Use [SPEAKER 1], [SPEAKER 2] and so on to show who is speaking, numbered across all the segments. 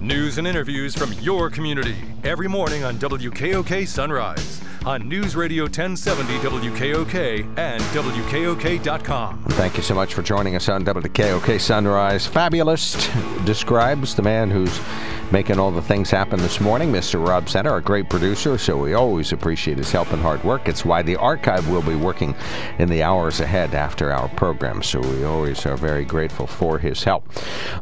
[SPEAKER 1] News and interviews from your community every morning on WKOK Sunrise on News Radio 1070 WKOK and WKOK.com.
[SPEAKER 2] Thank you so much for joining us on WKOK Sunrise. Fabulist describes the man who's making all the things happen this morning. Mr. Rob Center, a great producer, so we always appreciate his help and hard work. It's why the archive will be working in the hours ahead after our program, so we always are very grateful for his help.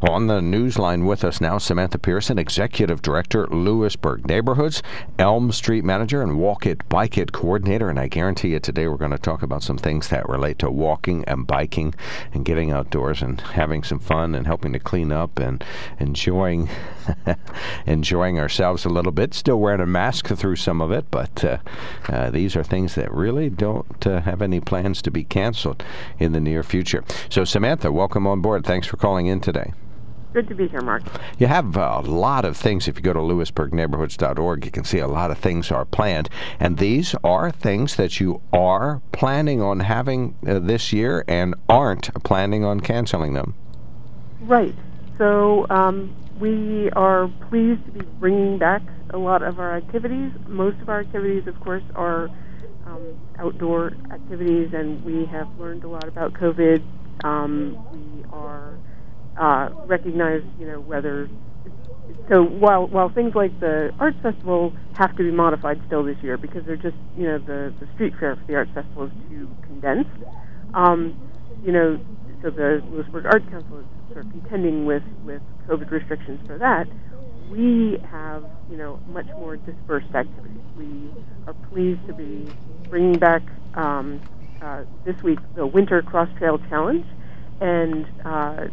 [SPEAKER 2] On the news line with us now, Samantha Pearson, Executive Director, Lewisburg Neighborhoods, Elm Street Manager, and Walk It, Bike It Coordinator. And I guarantee you today we're going to talk about some things that relate to walking and biking and getting outdoors and having some fun and helping to clean up and enjoying enjoying ourselves a little bit. Still wearing a mask through some of it, but uh, uh, these are things that really don't uh, have any plans to be canceled in the near future. So, Samantha, welcome on board. Thanks for calling in today.
[SPEAKER 3] Good to be here, Mark.
[SPEAKER 2] You have a lot of things. If you go to lewisburgneighborhoods.org, you can see a lot of things are planned. And these are things that you are planning on having uh, this year and aren't planning on canceling them.
[SPEAKER 3] Right. So um, we are pleased to be bringing back a lot of our activities. Most of our activities, of course, are um, outdoor activities, and we have learned a lot about COVID. Um, we are uh, recognize, you know, whether so while while things like the arts festival have to be modified still this year because they're just you know the the street fair for the arts festival is too condensed. Um, you know, so the Lewisburg Arts Council is sort contending with with COVID restrictions for that. We have you know much more dispersed activities. We are pleased to be bringing back um, uh, this week the Winter Cross Trail Challenge and. Uh,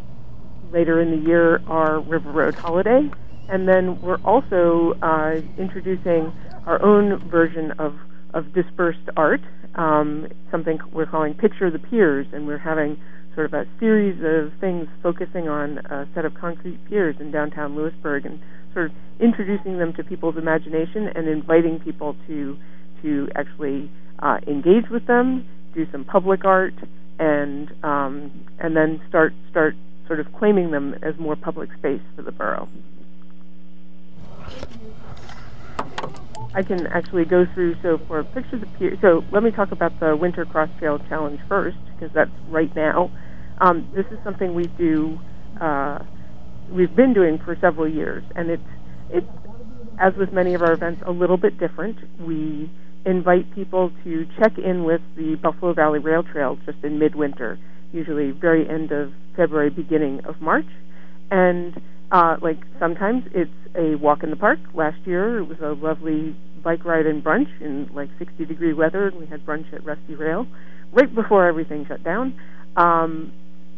[SPEAKER 3] later in the year our River Road Holiday. And then we're also uh, introducing our own version of, of dispersed art, um, something we're calling Picture the Piers, and we're having sort of a series of things focusing on a set of concrete piers in downtown Lewisburg and sort of introducing them to people's imagination and inviting people to to actually uh, engage with them, do some public art, and um, and then start start sort of claiming them as more public space for the borough. I can actually go through. So for pictures appear. So let me talk about the Winter Cross Trail Challenge first, because that's right now. Um, this is something we do. Uh, we've been doing for several years, and it's it's as with many of our events, a little bit different. We invite people to check in with the Buffalo Valley Rail Trail just in midwinter usually very end of February, beginning of March. And uh, like sometimes it's a walk in the park. Last year it was a lovely bike ride and brunch in like 60 degree weather, and we had brunch at Rusty Rail right before everything shut down. Um,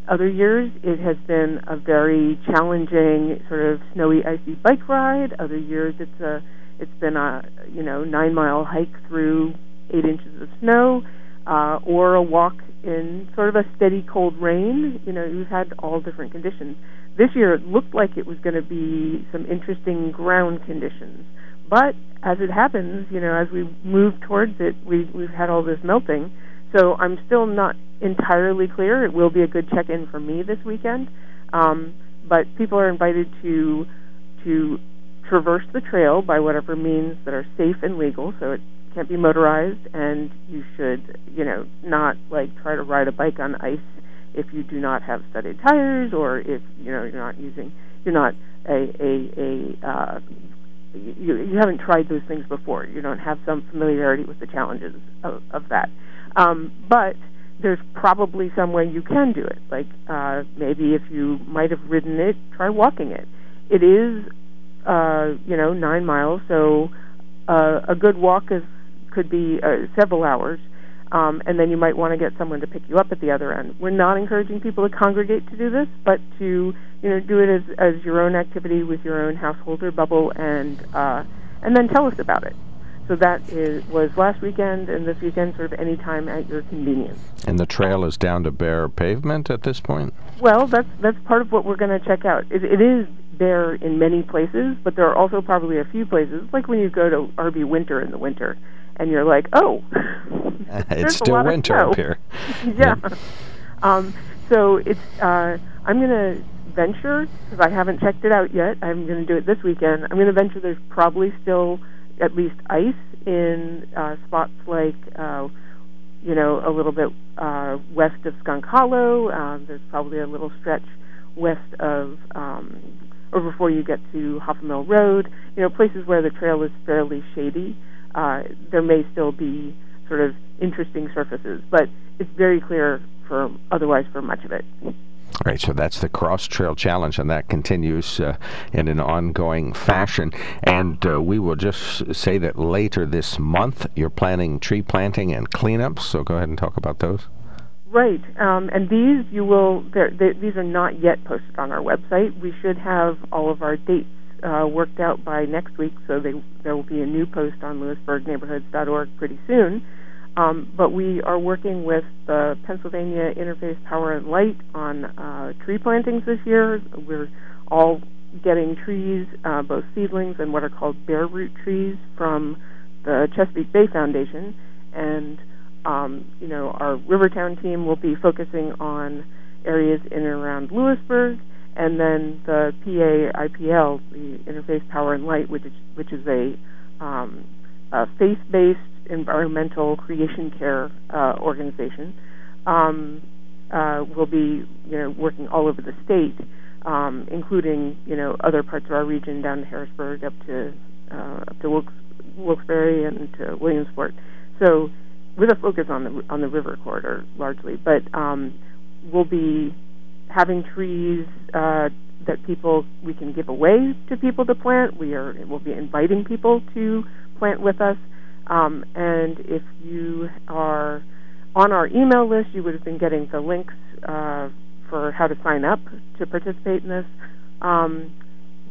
[SPEAKER 3] other years it has been a very challenging sort of snowy, icy bike ride. Other years it's a it's been a you know nine mile hike through eight inches of snow, uh, or a walk in sort of a steady cold rain. You know, we've had all different conditions. This year it looked like it was going to be some interesting ground conditions. But as it happens, you know, as we move towards it, we, we've had all this melting. So I'm still not entirely clear. It will be a good check-in for me this weekend. Um, but people are invited to to traverse the trail by whatever means that are safe and legal. So it can't be motorized, and you should, you know, not like try to ride a bike on ice if you do not have studded tires, or if you know you're not using, you're not a a a uh, you, you haven't tried those things before. You don't have some familiarity with the challenges of, of that. Um, but there's probably some way you can do it. Like uh, maybe if you might have ridden it, try walking it. It is, uh, you know, nine miles, so uh, a good walk is could be uh, several hours, um, and then you might want to get someone to pick you up at the other end. We're not encouraging people to congregate to do this, but to you know do it as as your own activity with your own householder bubble, and uh, and then tell us about it. So that is, was last weekend, and this weekend, sort of any time at your convenience.
[SPEAKER 2] And the trail is down to bare pavement at this point.
[SPEAKER 3] Well, that's that's part of what we're going to check out. It, it is bare in many places, but there are also probably a few places, like when you go to RB Winter in the winter, and you're like, oh,
[SPEAKER 2] it's still winter up here.
[SPEAKER 3] yeah. Um, so it's uh, I'm going to venture, because I haven't checked it out yet, I'm going to do it this weekend. I'm going to venture there's probably still at least ice in uh, spots like, uh, you know, a little bit uh, west of Skunk Hollow. Uh, there's probably a little stretch west of, um, or before you get to Hoffa Mill Road. You know, places where the trail is fairly shady. Uh, there may still be sort of interesting surfaces, but it's very clear for otherwise for much of it.
[SPEAKER 2] All right, so that's the Cross Trail Challenge, and that continues uh, in an ongoing fashion. And uh, we will just say that later this month you're planning tree planting and cleanups. So go ahead and talk about those.
[SPEAKER 3] Right, um, and these you will. They, these are not yet posted on our website. We should have all of our dates uh, worked out by next week, so they, there will be a new post on LewisburgNeighborhoods.org pretty soon. Um, but we are working with the Pennsylvania Interfaith Power and Light on uh, tree plantings this year. We're all getting trees, uh, both seedlings and what are called bare root trees, from the Chesapeake Bay Foundation. And, um, you know, our Rivertown team will be focusing on areas in and around Lewisburg. And then the PA IPL, the Interfaith Power and Light, which is, which is a, um, a faith-based environmental creation care uh, organization, um, uh, will be you know working all over the state, um, including you know other parts of our region down to Harrisburg, up to uh, up to Wilkes, Wilkes-Barre and to Williamsport. So with a focus on the on the river corridor largely, but um, we'll be having trees uh, that people we can give away to people to plant. We are we'll be inviting people to plant with us. Um, and if you are on our email list, you would have been getting the links uh, for how to sign up to participate in this. Um,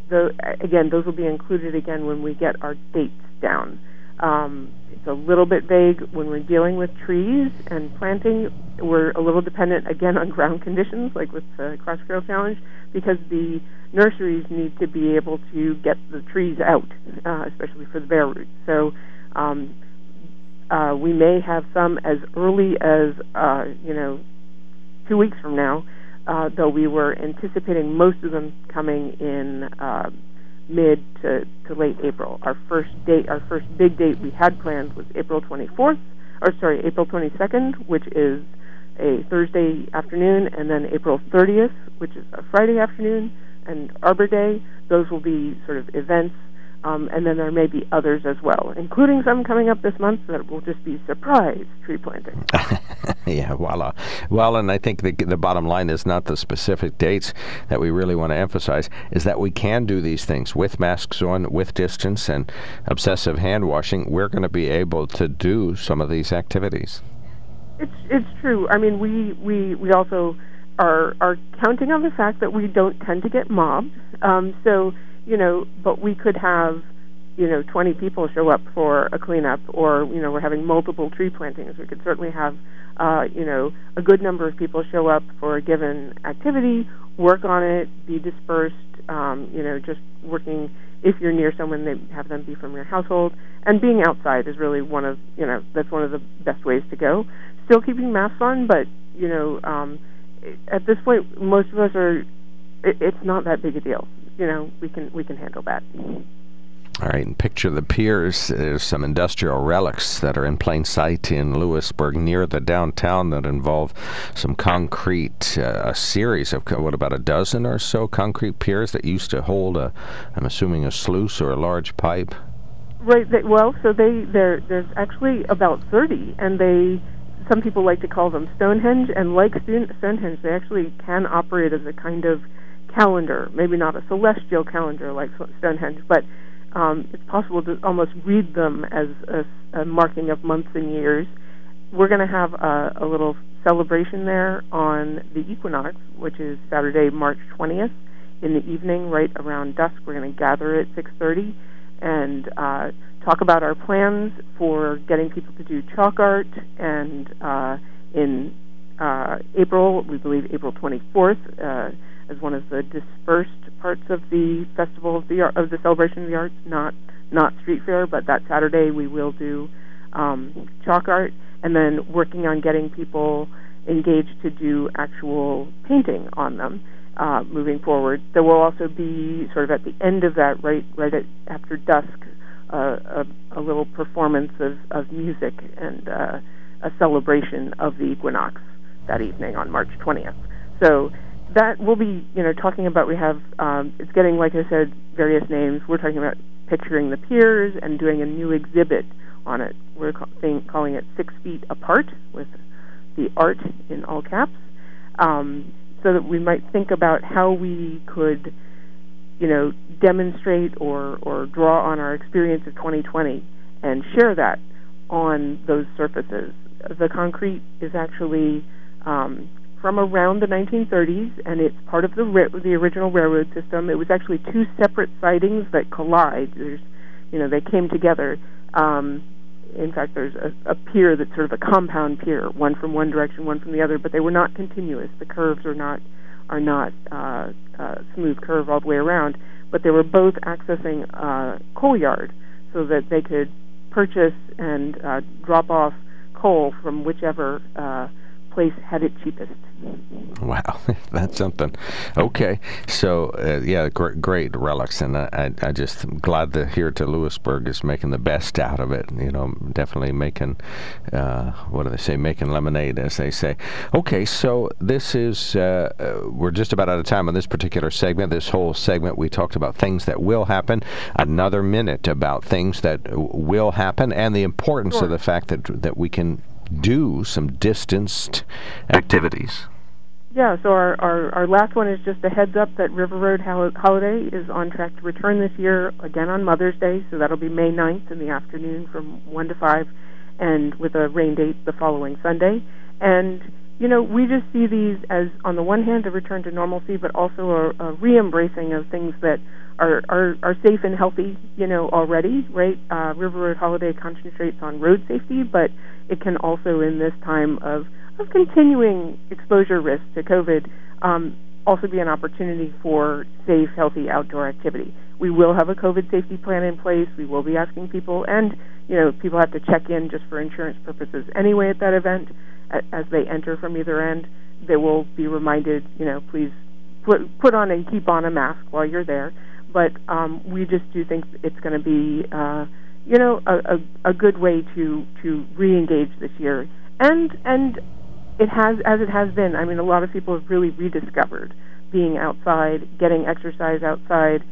[SPEAKER 3] the, again, those will be included again when we get our dates down. Um, it's a little bit vague when we're dealing with trees and planting. We're a little dependent again on ground conditions, like with the Cross Trail Challenge, because the nurseries need to be able to get the trees out, uh, especially for the bare roots. So um, uh, we may have some as early as uh, you know two weeks from now, uh, though we were anticipating most of them coming in uh, mid to, to late April. Our first date, our first big date we had planned was April 24th, or sorry, April 22nd, which is a Thursday afternoon, and then April 30th, which is a Friday afternoon, and Arbor Day. Those will be sort of events um, and then there may be others as well, including some coming up this month that will just be surprise tree planting.
[SPEAKER 2] yeah, voila. Well, and I think the, the bottom line is not the specific dates that we really want to emphasize, is that we can do these things with masks on, with distance, and obsessive hand washing. We're going to be able to do some of these activities.
[SPEAKER 3] It's it's true. I mean, we we we also are are counting on the fact that we don't tend to get mobbed. Um, so you know, but we could have, you know, 20 people show up for a cleanup, or you know, we're having multiple tree plantings. We could certainly have, uh, you know, a good number of people show up for a given activity, work on it, be dispersed. Um, you know, just working. If you're near someone, they have them be from your household, and being outside is really one of, you know, that's one of the best ways to go. Still keeping masks on, but you know, um, at this point, most of us are. It, it's not that big a deal you know we can we can handle that.
[SPEAKER 2] All right, and picture the piers. There's some industrial relics that are in plain sight in Lewisburg near the downtown that involve some concrete, uh, a series of, what, about a dozen or so concrete piers that used to hold a, I'm assuming, a sluice or a large pipe?
[SPEAKER 3] Right, they, well, so they, there's actually about 30, and they, some people like to call them Stonehenge, and like Stonehenge, they actually can operate as a kind of calendar, maybe not a celestial calendar like Stonehenge, but um, it's possible to almost read them as a, a marking of months and years. We're going to have a, a little celebration there on the equinox, which is Saturday, March 20th, in the evening, right around dusk. We're going to gather at 6:30 and uh, talk about our plans for getting people to do chalk art. And uh, in uh, April, we believe April 24th. As one of the dispersed parts of the festival of the of the celebration of the arts, not not street fair, but that Saturday we will do um, chalk art, and then working on getting people engaged to do actual painting on them. uh, moving forward. There will also be sort of at the end of that, right right at, after dusk, uh, a, a, little performance of, of music and uh, a celebration of the equinox that evening on March 20th. So that we'll be, you know, talking about. We have um, it's getting, like I said, various names. We're talking about picturing the piers and doing a new exhibit on it. We're calling it Six Feet Apart with the art in all caps, um, so that we might think about how we could, you know, demonstrate or or draw on our experience of 2020 and share that on those surfaces. The concrete is actually um, from around the 1930s, and it's part of the the original railroad system. It was actually two separate sidings that collide. There's, you know, they came together. Um, in fact, there's a, a pier that's sort of a compound pier, one from one direction, one from the other, but they were not continuous. The curves are not are not uh, uh, smooth curve all the way around, but they were both accessing uh, coal yard so that they could purchase and uh, drop off coal from whichever uh, place had it cheapest.
[SPEAKER 2] Wow, that's something. Okay, so uh, yeah, great, great relics, and I, I, I just am glad to hear to Lewisburg is making the best out of it. You know, definitely making uh, what do they say? Making lemonade, as they say. Okay, so this is uh, uh we're just about out of time on this particular segment. This whole segment we talked about things that will happen. Another minute about things that will happen and the importance sure. of the fact that that we can do some distanced activities.
[SPEAKER 3] Yeah, so our, our, our last one is just a heads up that River Road Holiday is on track to return this year again on Mother's Day, so that'll be May 9th in the afternoon from 1 to 5, and with a rain date the following Sunday. And, you know, we just see these as, on the one hand, a return to normalcy, but also a, a re embracing of things that are, are, are safe and healthy, you know, already, right? Uh, River Road Holiday concentrates on road safety, but it can also, in this time of, of continuing exposure risk to COVID, um, also be an opportunity for safe, healthy outdoor activity. We will have a COVID safety plan in place. We will be asking people, and you know, people have to check in just for insurance purposes anyway at that event. As they enter from either end, they will be reminded, you know, please put put on and keep on a mask while you're there but um, we just do think it's going to be, uh, you know, a, a, a good way to to re-engage this year, and and it has as it has been. I mean, a lot of people have really rediscovered being outside, getting exercise outside,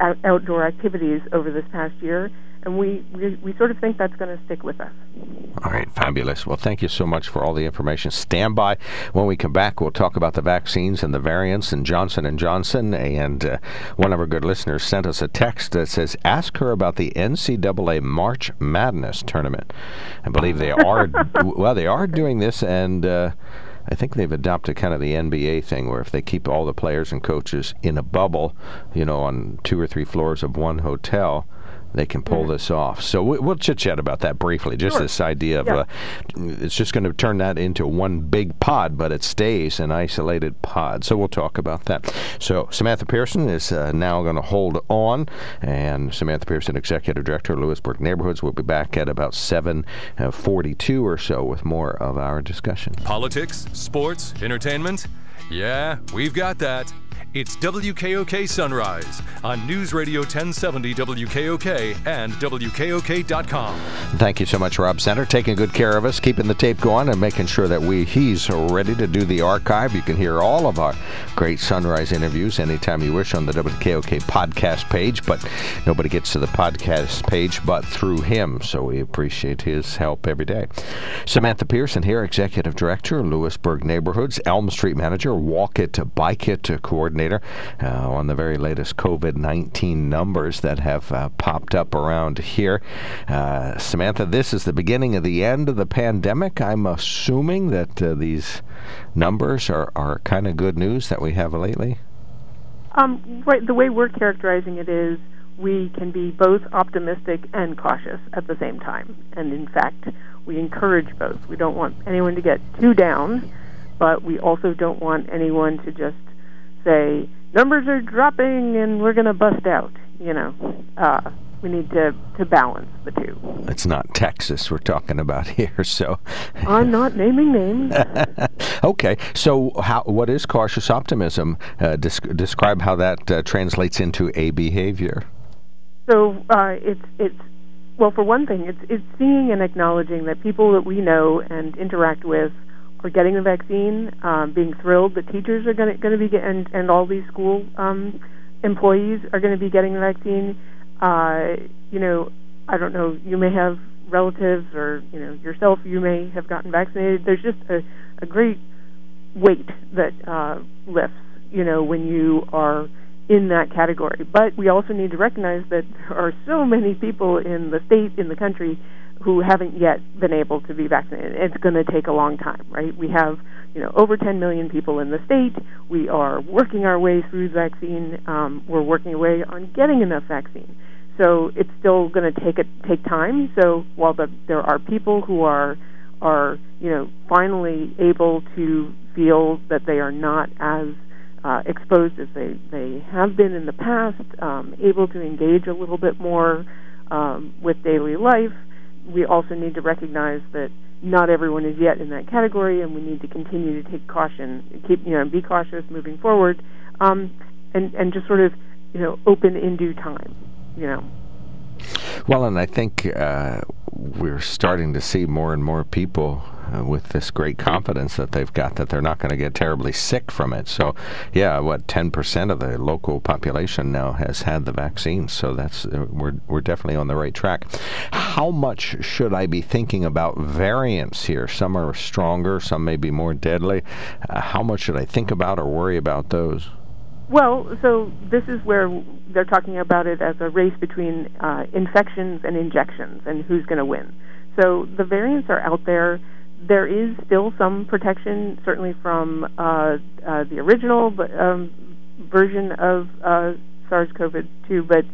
[SPEAKER 3] out, outdoor activities over this past year, and we, we, we sort of think that's going to stick with us.
[SPEAKER 2] All right, fabulous. Well, thank you so much for all the information. Stand by. When we come back, we'll talk about the vaccines and the variants and Johnson and Johnson. And uh, one of our good listeners sent us a text that says, "Ask her about the NCAA March Madness tournament." I believe they are well, they are doing this, and. Uh, I think they've adopted kind of the NBA thing where if they keep all the players and coaches in a bubble, you know, on two or three floors of one hotel, they can pull mm-hmm. this off. So we, will chit chat about that briefly. Just
[SPEAKER 3] sure.
[SPEAKER 2] this idea of
[SPEAKER 3] yeah.
[SPEAKER 2] uh, it's just going to turn that into one big pod, but it stays an isolated pod. So we'll talk about that. So Samantha Pearson is uh, now going to hold on, and Samantha Pearson, Executive Director of Lewisburg Neighborhoods, will be back at about 7:42 or so with more of our discussion.
[SPEAKER 1] Politics, sports, entertainment. Yeah, we've got that. It's WKOK Sunrise on News Radio 1070 WKOK and WKOK.com.
[SPEAKER 2] Thank you so much, Rob Center, taking good care of us, keeping the tape going, and making sure that we he's ready to do the archive. You can hear all of our great Sunrise interviews anytime you wish on the WKOK podcast page, but nobody gets to the podcast page but through him, so we appreciate his help every day. Samantha Pearson here, Executive Director, Lewisburg Neighborhoods, Elm Street Manager, Walk It Bike It to Coordinator uh, on the very latest COVID 19 numbers that have uh, popped up around here. Uh, Samantha, this is the beginning of the end of the pandemic. I'm assuming that uh, these numbers are, are kind of good news that we have lately.
[SPEAKER 3] Um, right, the way we're characterizing it is we can be both optimistic and cautious at the same time. And in fact, we encourage both. We don't want anyone to get too down, but we also don't want anyone to just say numbers are dropping and we're going to bust out. You know, uh, we need to, to balance the two.
[SPEAKER 2] It's not Texas we're talking about here, so.
[SPEAKER 3] I'm not naming names.
[SPEAKER 2] okay, so how, what is cautious optimism? Uh, describe how that uh, translates into a behavior.
[SPEAKER 3] So uh, it's it's well, for one thing, it's it's seeing and acknowledging that people that we know and interact with are getting the vaccine, um, being thrilled that teachers are going to be getting, and and all these school um, employees are going to be getting the vaccine. Uh, you know, I don't know. You may have relatives or you know yourself. You may have gotten vaccinated. There's just a, a great weight that uh, lifts. You know, when you are in that category. But we also need to recognize that there are so many people in the state, in the country, who haven't yet been able to be vaccinated. It's going to take a long time, right? We have, you know, over 10 million people in the state. We are working our way through the vaccine. Um, we're working away on getting enough vaccine. So it's still going to take a, take time. So while the, there are people who are are you know finally able to feel that they are not as uh, exposed as they, they have been in the past, um, able to engage a little bit more um, with daily life. We also need to recognize that not everyone is yet in that category, and we need to continue to take caution, keep you know, be cautious moving forward, um, and and just sort of you know open in due time, you know.
[SPEAKER 2] Well, and I think uh, we're starting to see more and more people uh, with this great confidence that they've got that they're not going to get terribly sick from it. So, yeah, what 10% of the local population now has had the vaccine. So that's uh, we're we're definitely on the right track. How much should I be thinking about variants here? Some are stronger, some may be more deadly. Uh, how much should I think about or worry about those?
[SPEAKER 3] Well, so this is where they're talking about it as a race between uh, infections and injections and who's going to win. So the variants are out there there is still some protection, certainly from uh, uh, the original um, version of uh, SARS-CoV-2, but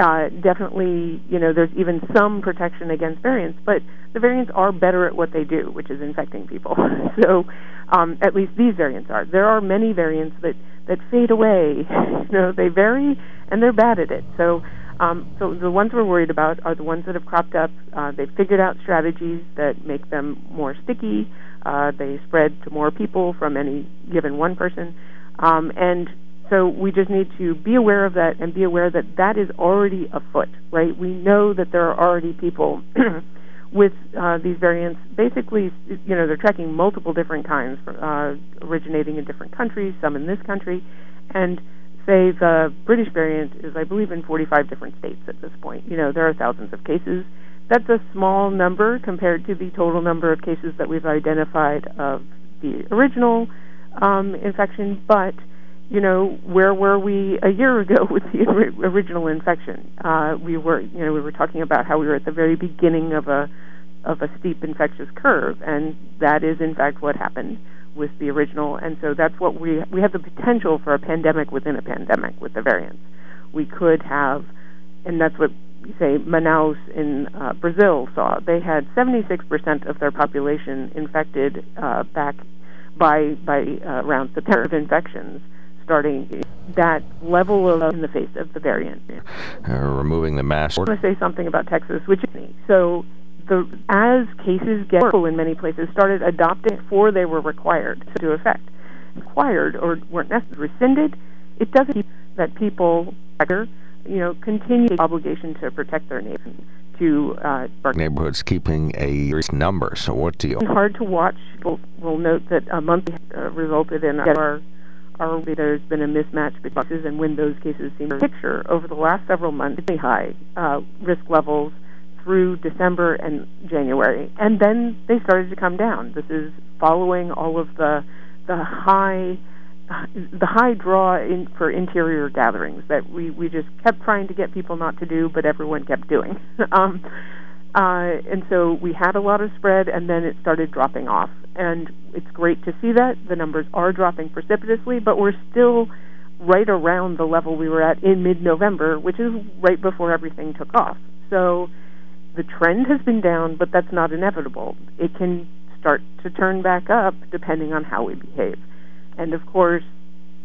[SPEAKER 3] uh, definitely, you know, there's even some protection against variants. But the variants are better at what they do, which is infecting people. so, um, at least these variants are. There are many variants that that fade away. you know, they vary and they're bad at it. So um, so the ones we're worried about are the ones that have cropped up. Uh, they've figured out strategies that make them more sticky. Uh, they spread to more people from any given one person, um, and so we just need to be aware of that and be aware that that is already afoot. Right? We know that there are already people. with uh, these variants, basically, you know, they're tracking multiple different kinds, uh, originating in different countries, some in this country, and say the British variant is, I believe, in 45 different states at this point. You know, there are thousands of cases. That's a small number compared to the total number of cases that we've identified of the original um, infection. But you know, where were we a year ago with the original infection? Uh, we were, you know, we were talking about how we were at the very beginning of a of a steep infectious curve, and that is in fact what happened with the original, and so that's what we we have the potential for a pandemic within a pandemic with the variants. We could have, and that's what say Manaus in uh, Brazil saw. They had 76% of their population infected uh, back by by uh, around September of infections starting that level of in the face of the variant.
[SPEAKER 2] Uh, removing the mask.
[SPEAKER 3] I want to say something about Texas, which so the as cases get in many places started adopting before they were required to effect. Required or weren't necessarily rescinded, it doesn't keep that people you know continue the obligation to protect their neighbors to uh,
[SPEAKER 2] neighborhoods keeping a number. So what do you?
[SPEAKER 3] It's hard to watch. We'll, we'll note that a month uh, resulted in our our there's been a mismatch between cases and when those cases seem to picture over the last several months high uh, risk levels through December and January, and then they started to come down. This is following all of the the high the high draw in, for interior gatherings that we we just kept trying to get people not to do, but everyone kept doing. um, uh, and so we had a lot of spread, and then it started dropping off. And it's great to see that the numbers are dropping precipitously, but we're still right around the level we were at in mid-November, which is right before everything took off. So the trend has been down, but that's not inevitable. It can start to turn back up depending on how we behave. And of course,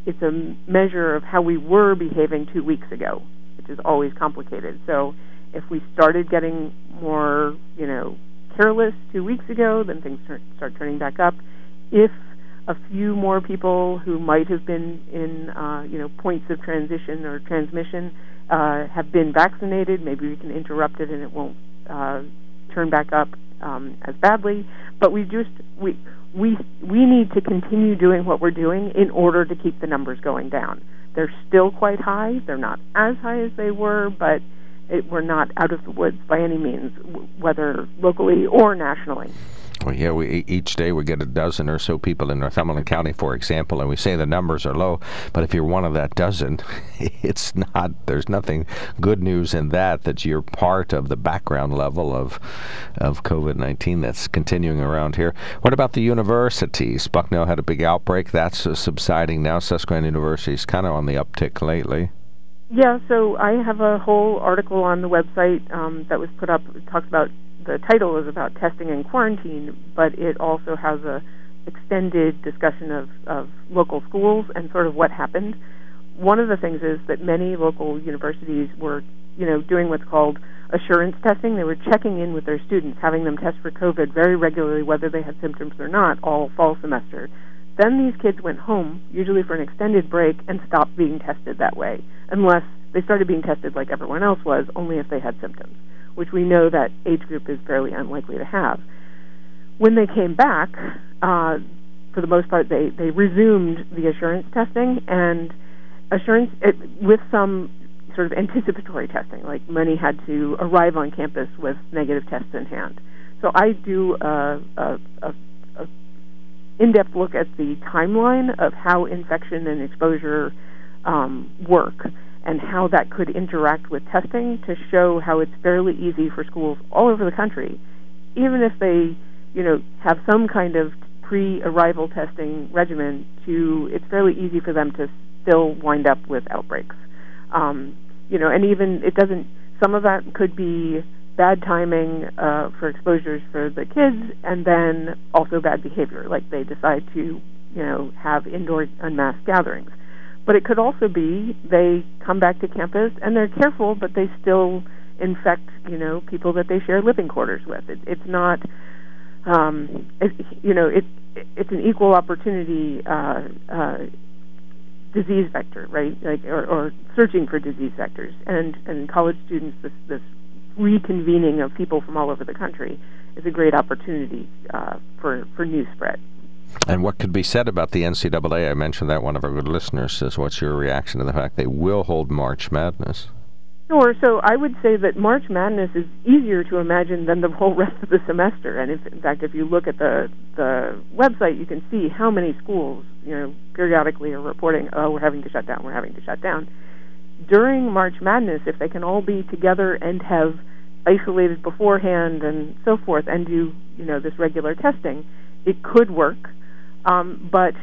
[SPEAKER 3] it's a measure of how we were behaving two weeks ago, which is always complicated. So if we started getting more, you know, careless two weeks ago, then things start, turning back up. If a few more people who might have been in, uh, you know, points of transition or transmission uh, have been vaccinated, maybe we can interrupt it and it won't uh, turn back up um, as badly. But we just we we we need to continue doing what we're doing in order to keep the numbers going down. They're still quite high. They're not as high as they were, but it, we're not out of the woods by any means, whether locally or nationally.
[SPEAKER 2] Well, yeah, we each day we get a dozen or so people in Northumberland County, for example, and we say the numbers are low. But if you're one of that dozen, it's not. There's nothing good news in that. That you're part of the background level of of COVID-19 that's continuing around here. What about the universities? Bucknell had a big outbreak. That's uh, subsiding now. Susquehanna University is kind of on the uptick lately.
[SPEAKER 3] Yeah, so I have a whole article on the website um, that was put up. It talks about the title is about testing and quarantine, but it also has a extended discussion of, of local schools and sort of what happened. One of the things is that many local universities were, you know, doing what's called assurance testing. They were checking in with their students, having them test for COVID very regularly, whether they had symptoms or not, all fall semester. Then these kids went home, usually for an extended break, and stopped being tested that way, unless they started being tested like everyone else was, only if they had symptoms which we know that age group is fairly unlikely to have. When they came back, uh, for the most part, they, they resumed the assurance testing and assurance it, with some sort of anticipatory testing, like many had to arrive on campus with negative tests in hand. So I do a, a, a, a in-depth look at the timeline of how infection and exposure um, work and how that could interact with testing to show how it's fairly easy for schools all over the country, even if they, you know, have some kind of pre-arrival testing regimen, to it's fairly easy for them to still wind up with outbreaks. Um, you know, and even it doesn't. Some of that could be bad timing uh, for exposures for the kids, and then also bad behavior, like they decide to, you know, have indoor unmasked gatherings. But it could also be they come back to campus and they're careful, but they still infect, you know, people that they share living quarters with. It, it's not, um, it, you know, it, it's an equal opportunity uh, uh, disease vector, right? Like, or, or searching for disease vectors. And and college students, this this reconvening of people from all over the country is a great opportunity uh, for for news spread.
[SPEAKER 2] And what could be said about the NCAA? I mentioned that one of our good listeners says, "What's your reaction to the fact they will hold March Madness?"
[SPEAKER 3] Sure. So I would say that March Madness is easier to imagine than the whole rest of the semester. And if, in fact, if you look at the the website, you can see how many schools, you know, periodically are reporting, "Oh, we're having to shut down. We're having to shut down." During March Madness, if they can all be together and have isolated beforehand and so forth, and do you know this regular testing, it could work. Um, but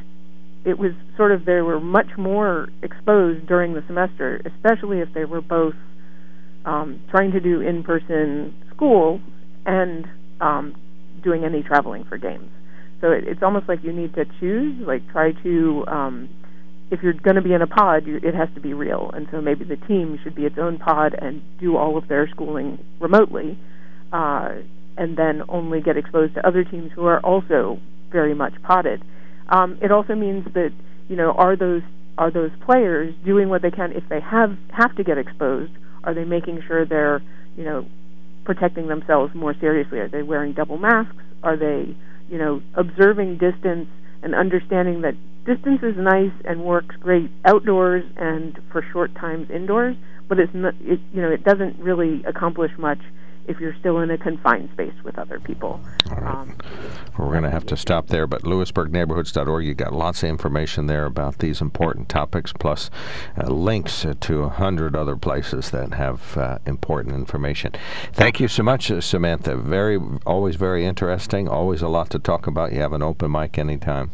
[SPEAKER 3] it was sort of they were much more exposed during the semester, especially if they were both um, trying to do in-person school and um, doing any traveling for games. So it, it's almost like you need to choose, like try to. Um, if you're going to be in a pod, you, it has to be real, and so maybe the team should be its own pod and do all of their schooling remotely, uh, and then only get exposed to other teams who are also very much potted. Um, it also means that you know are those are those players doing what they can if they have have to get exposed? Are they making sure they're you know protecting themselves more seriously? Are they wearing double masks? Are they you know observing distance and understanding that distance is nice and works great outdoors and for short times indoors, but it's not, it, you know it doesn't really accomplish much if you're still in a confined space with other people.
[SPEAKER 2] All right. Um, we're going to have to stop there, but lewisburgneighborhoods.org, you got lots of information there about these important topics, plus uh, links uh, to a hundred other places that have uh, important information. Thank you so much, uh, Samantha. Very, always very interesting. Always a lot to talk about. You have an open mic anytime.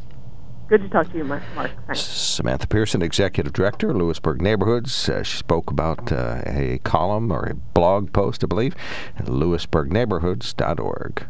[SPEAKER 3] Good to talk to you, Mark. Thanks.
[SPEAKER 2] Samantha Pearson, Executive Director, Lewisburg Neighborhoods. Uh, she spoke about uh, a column or a blog post, I believe, at lewisburgneighborhoods.org.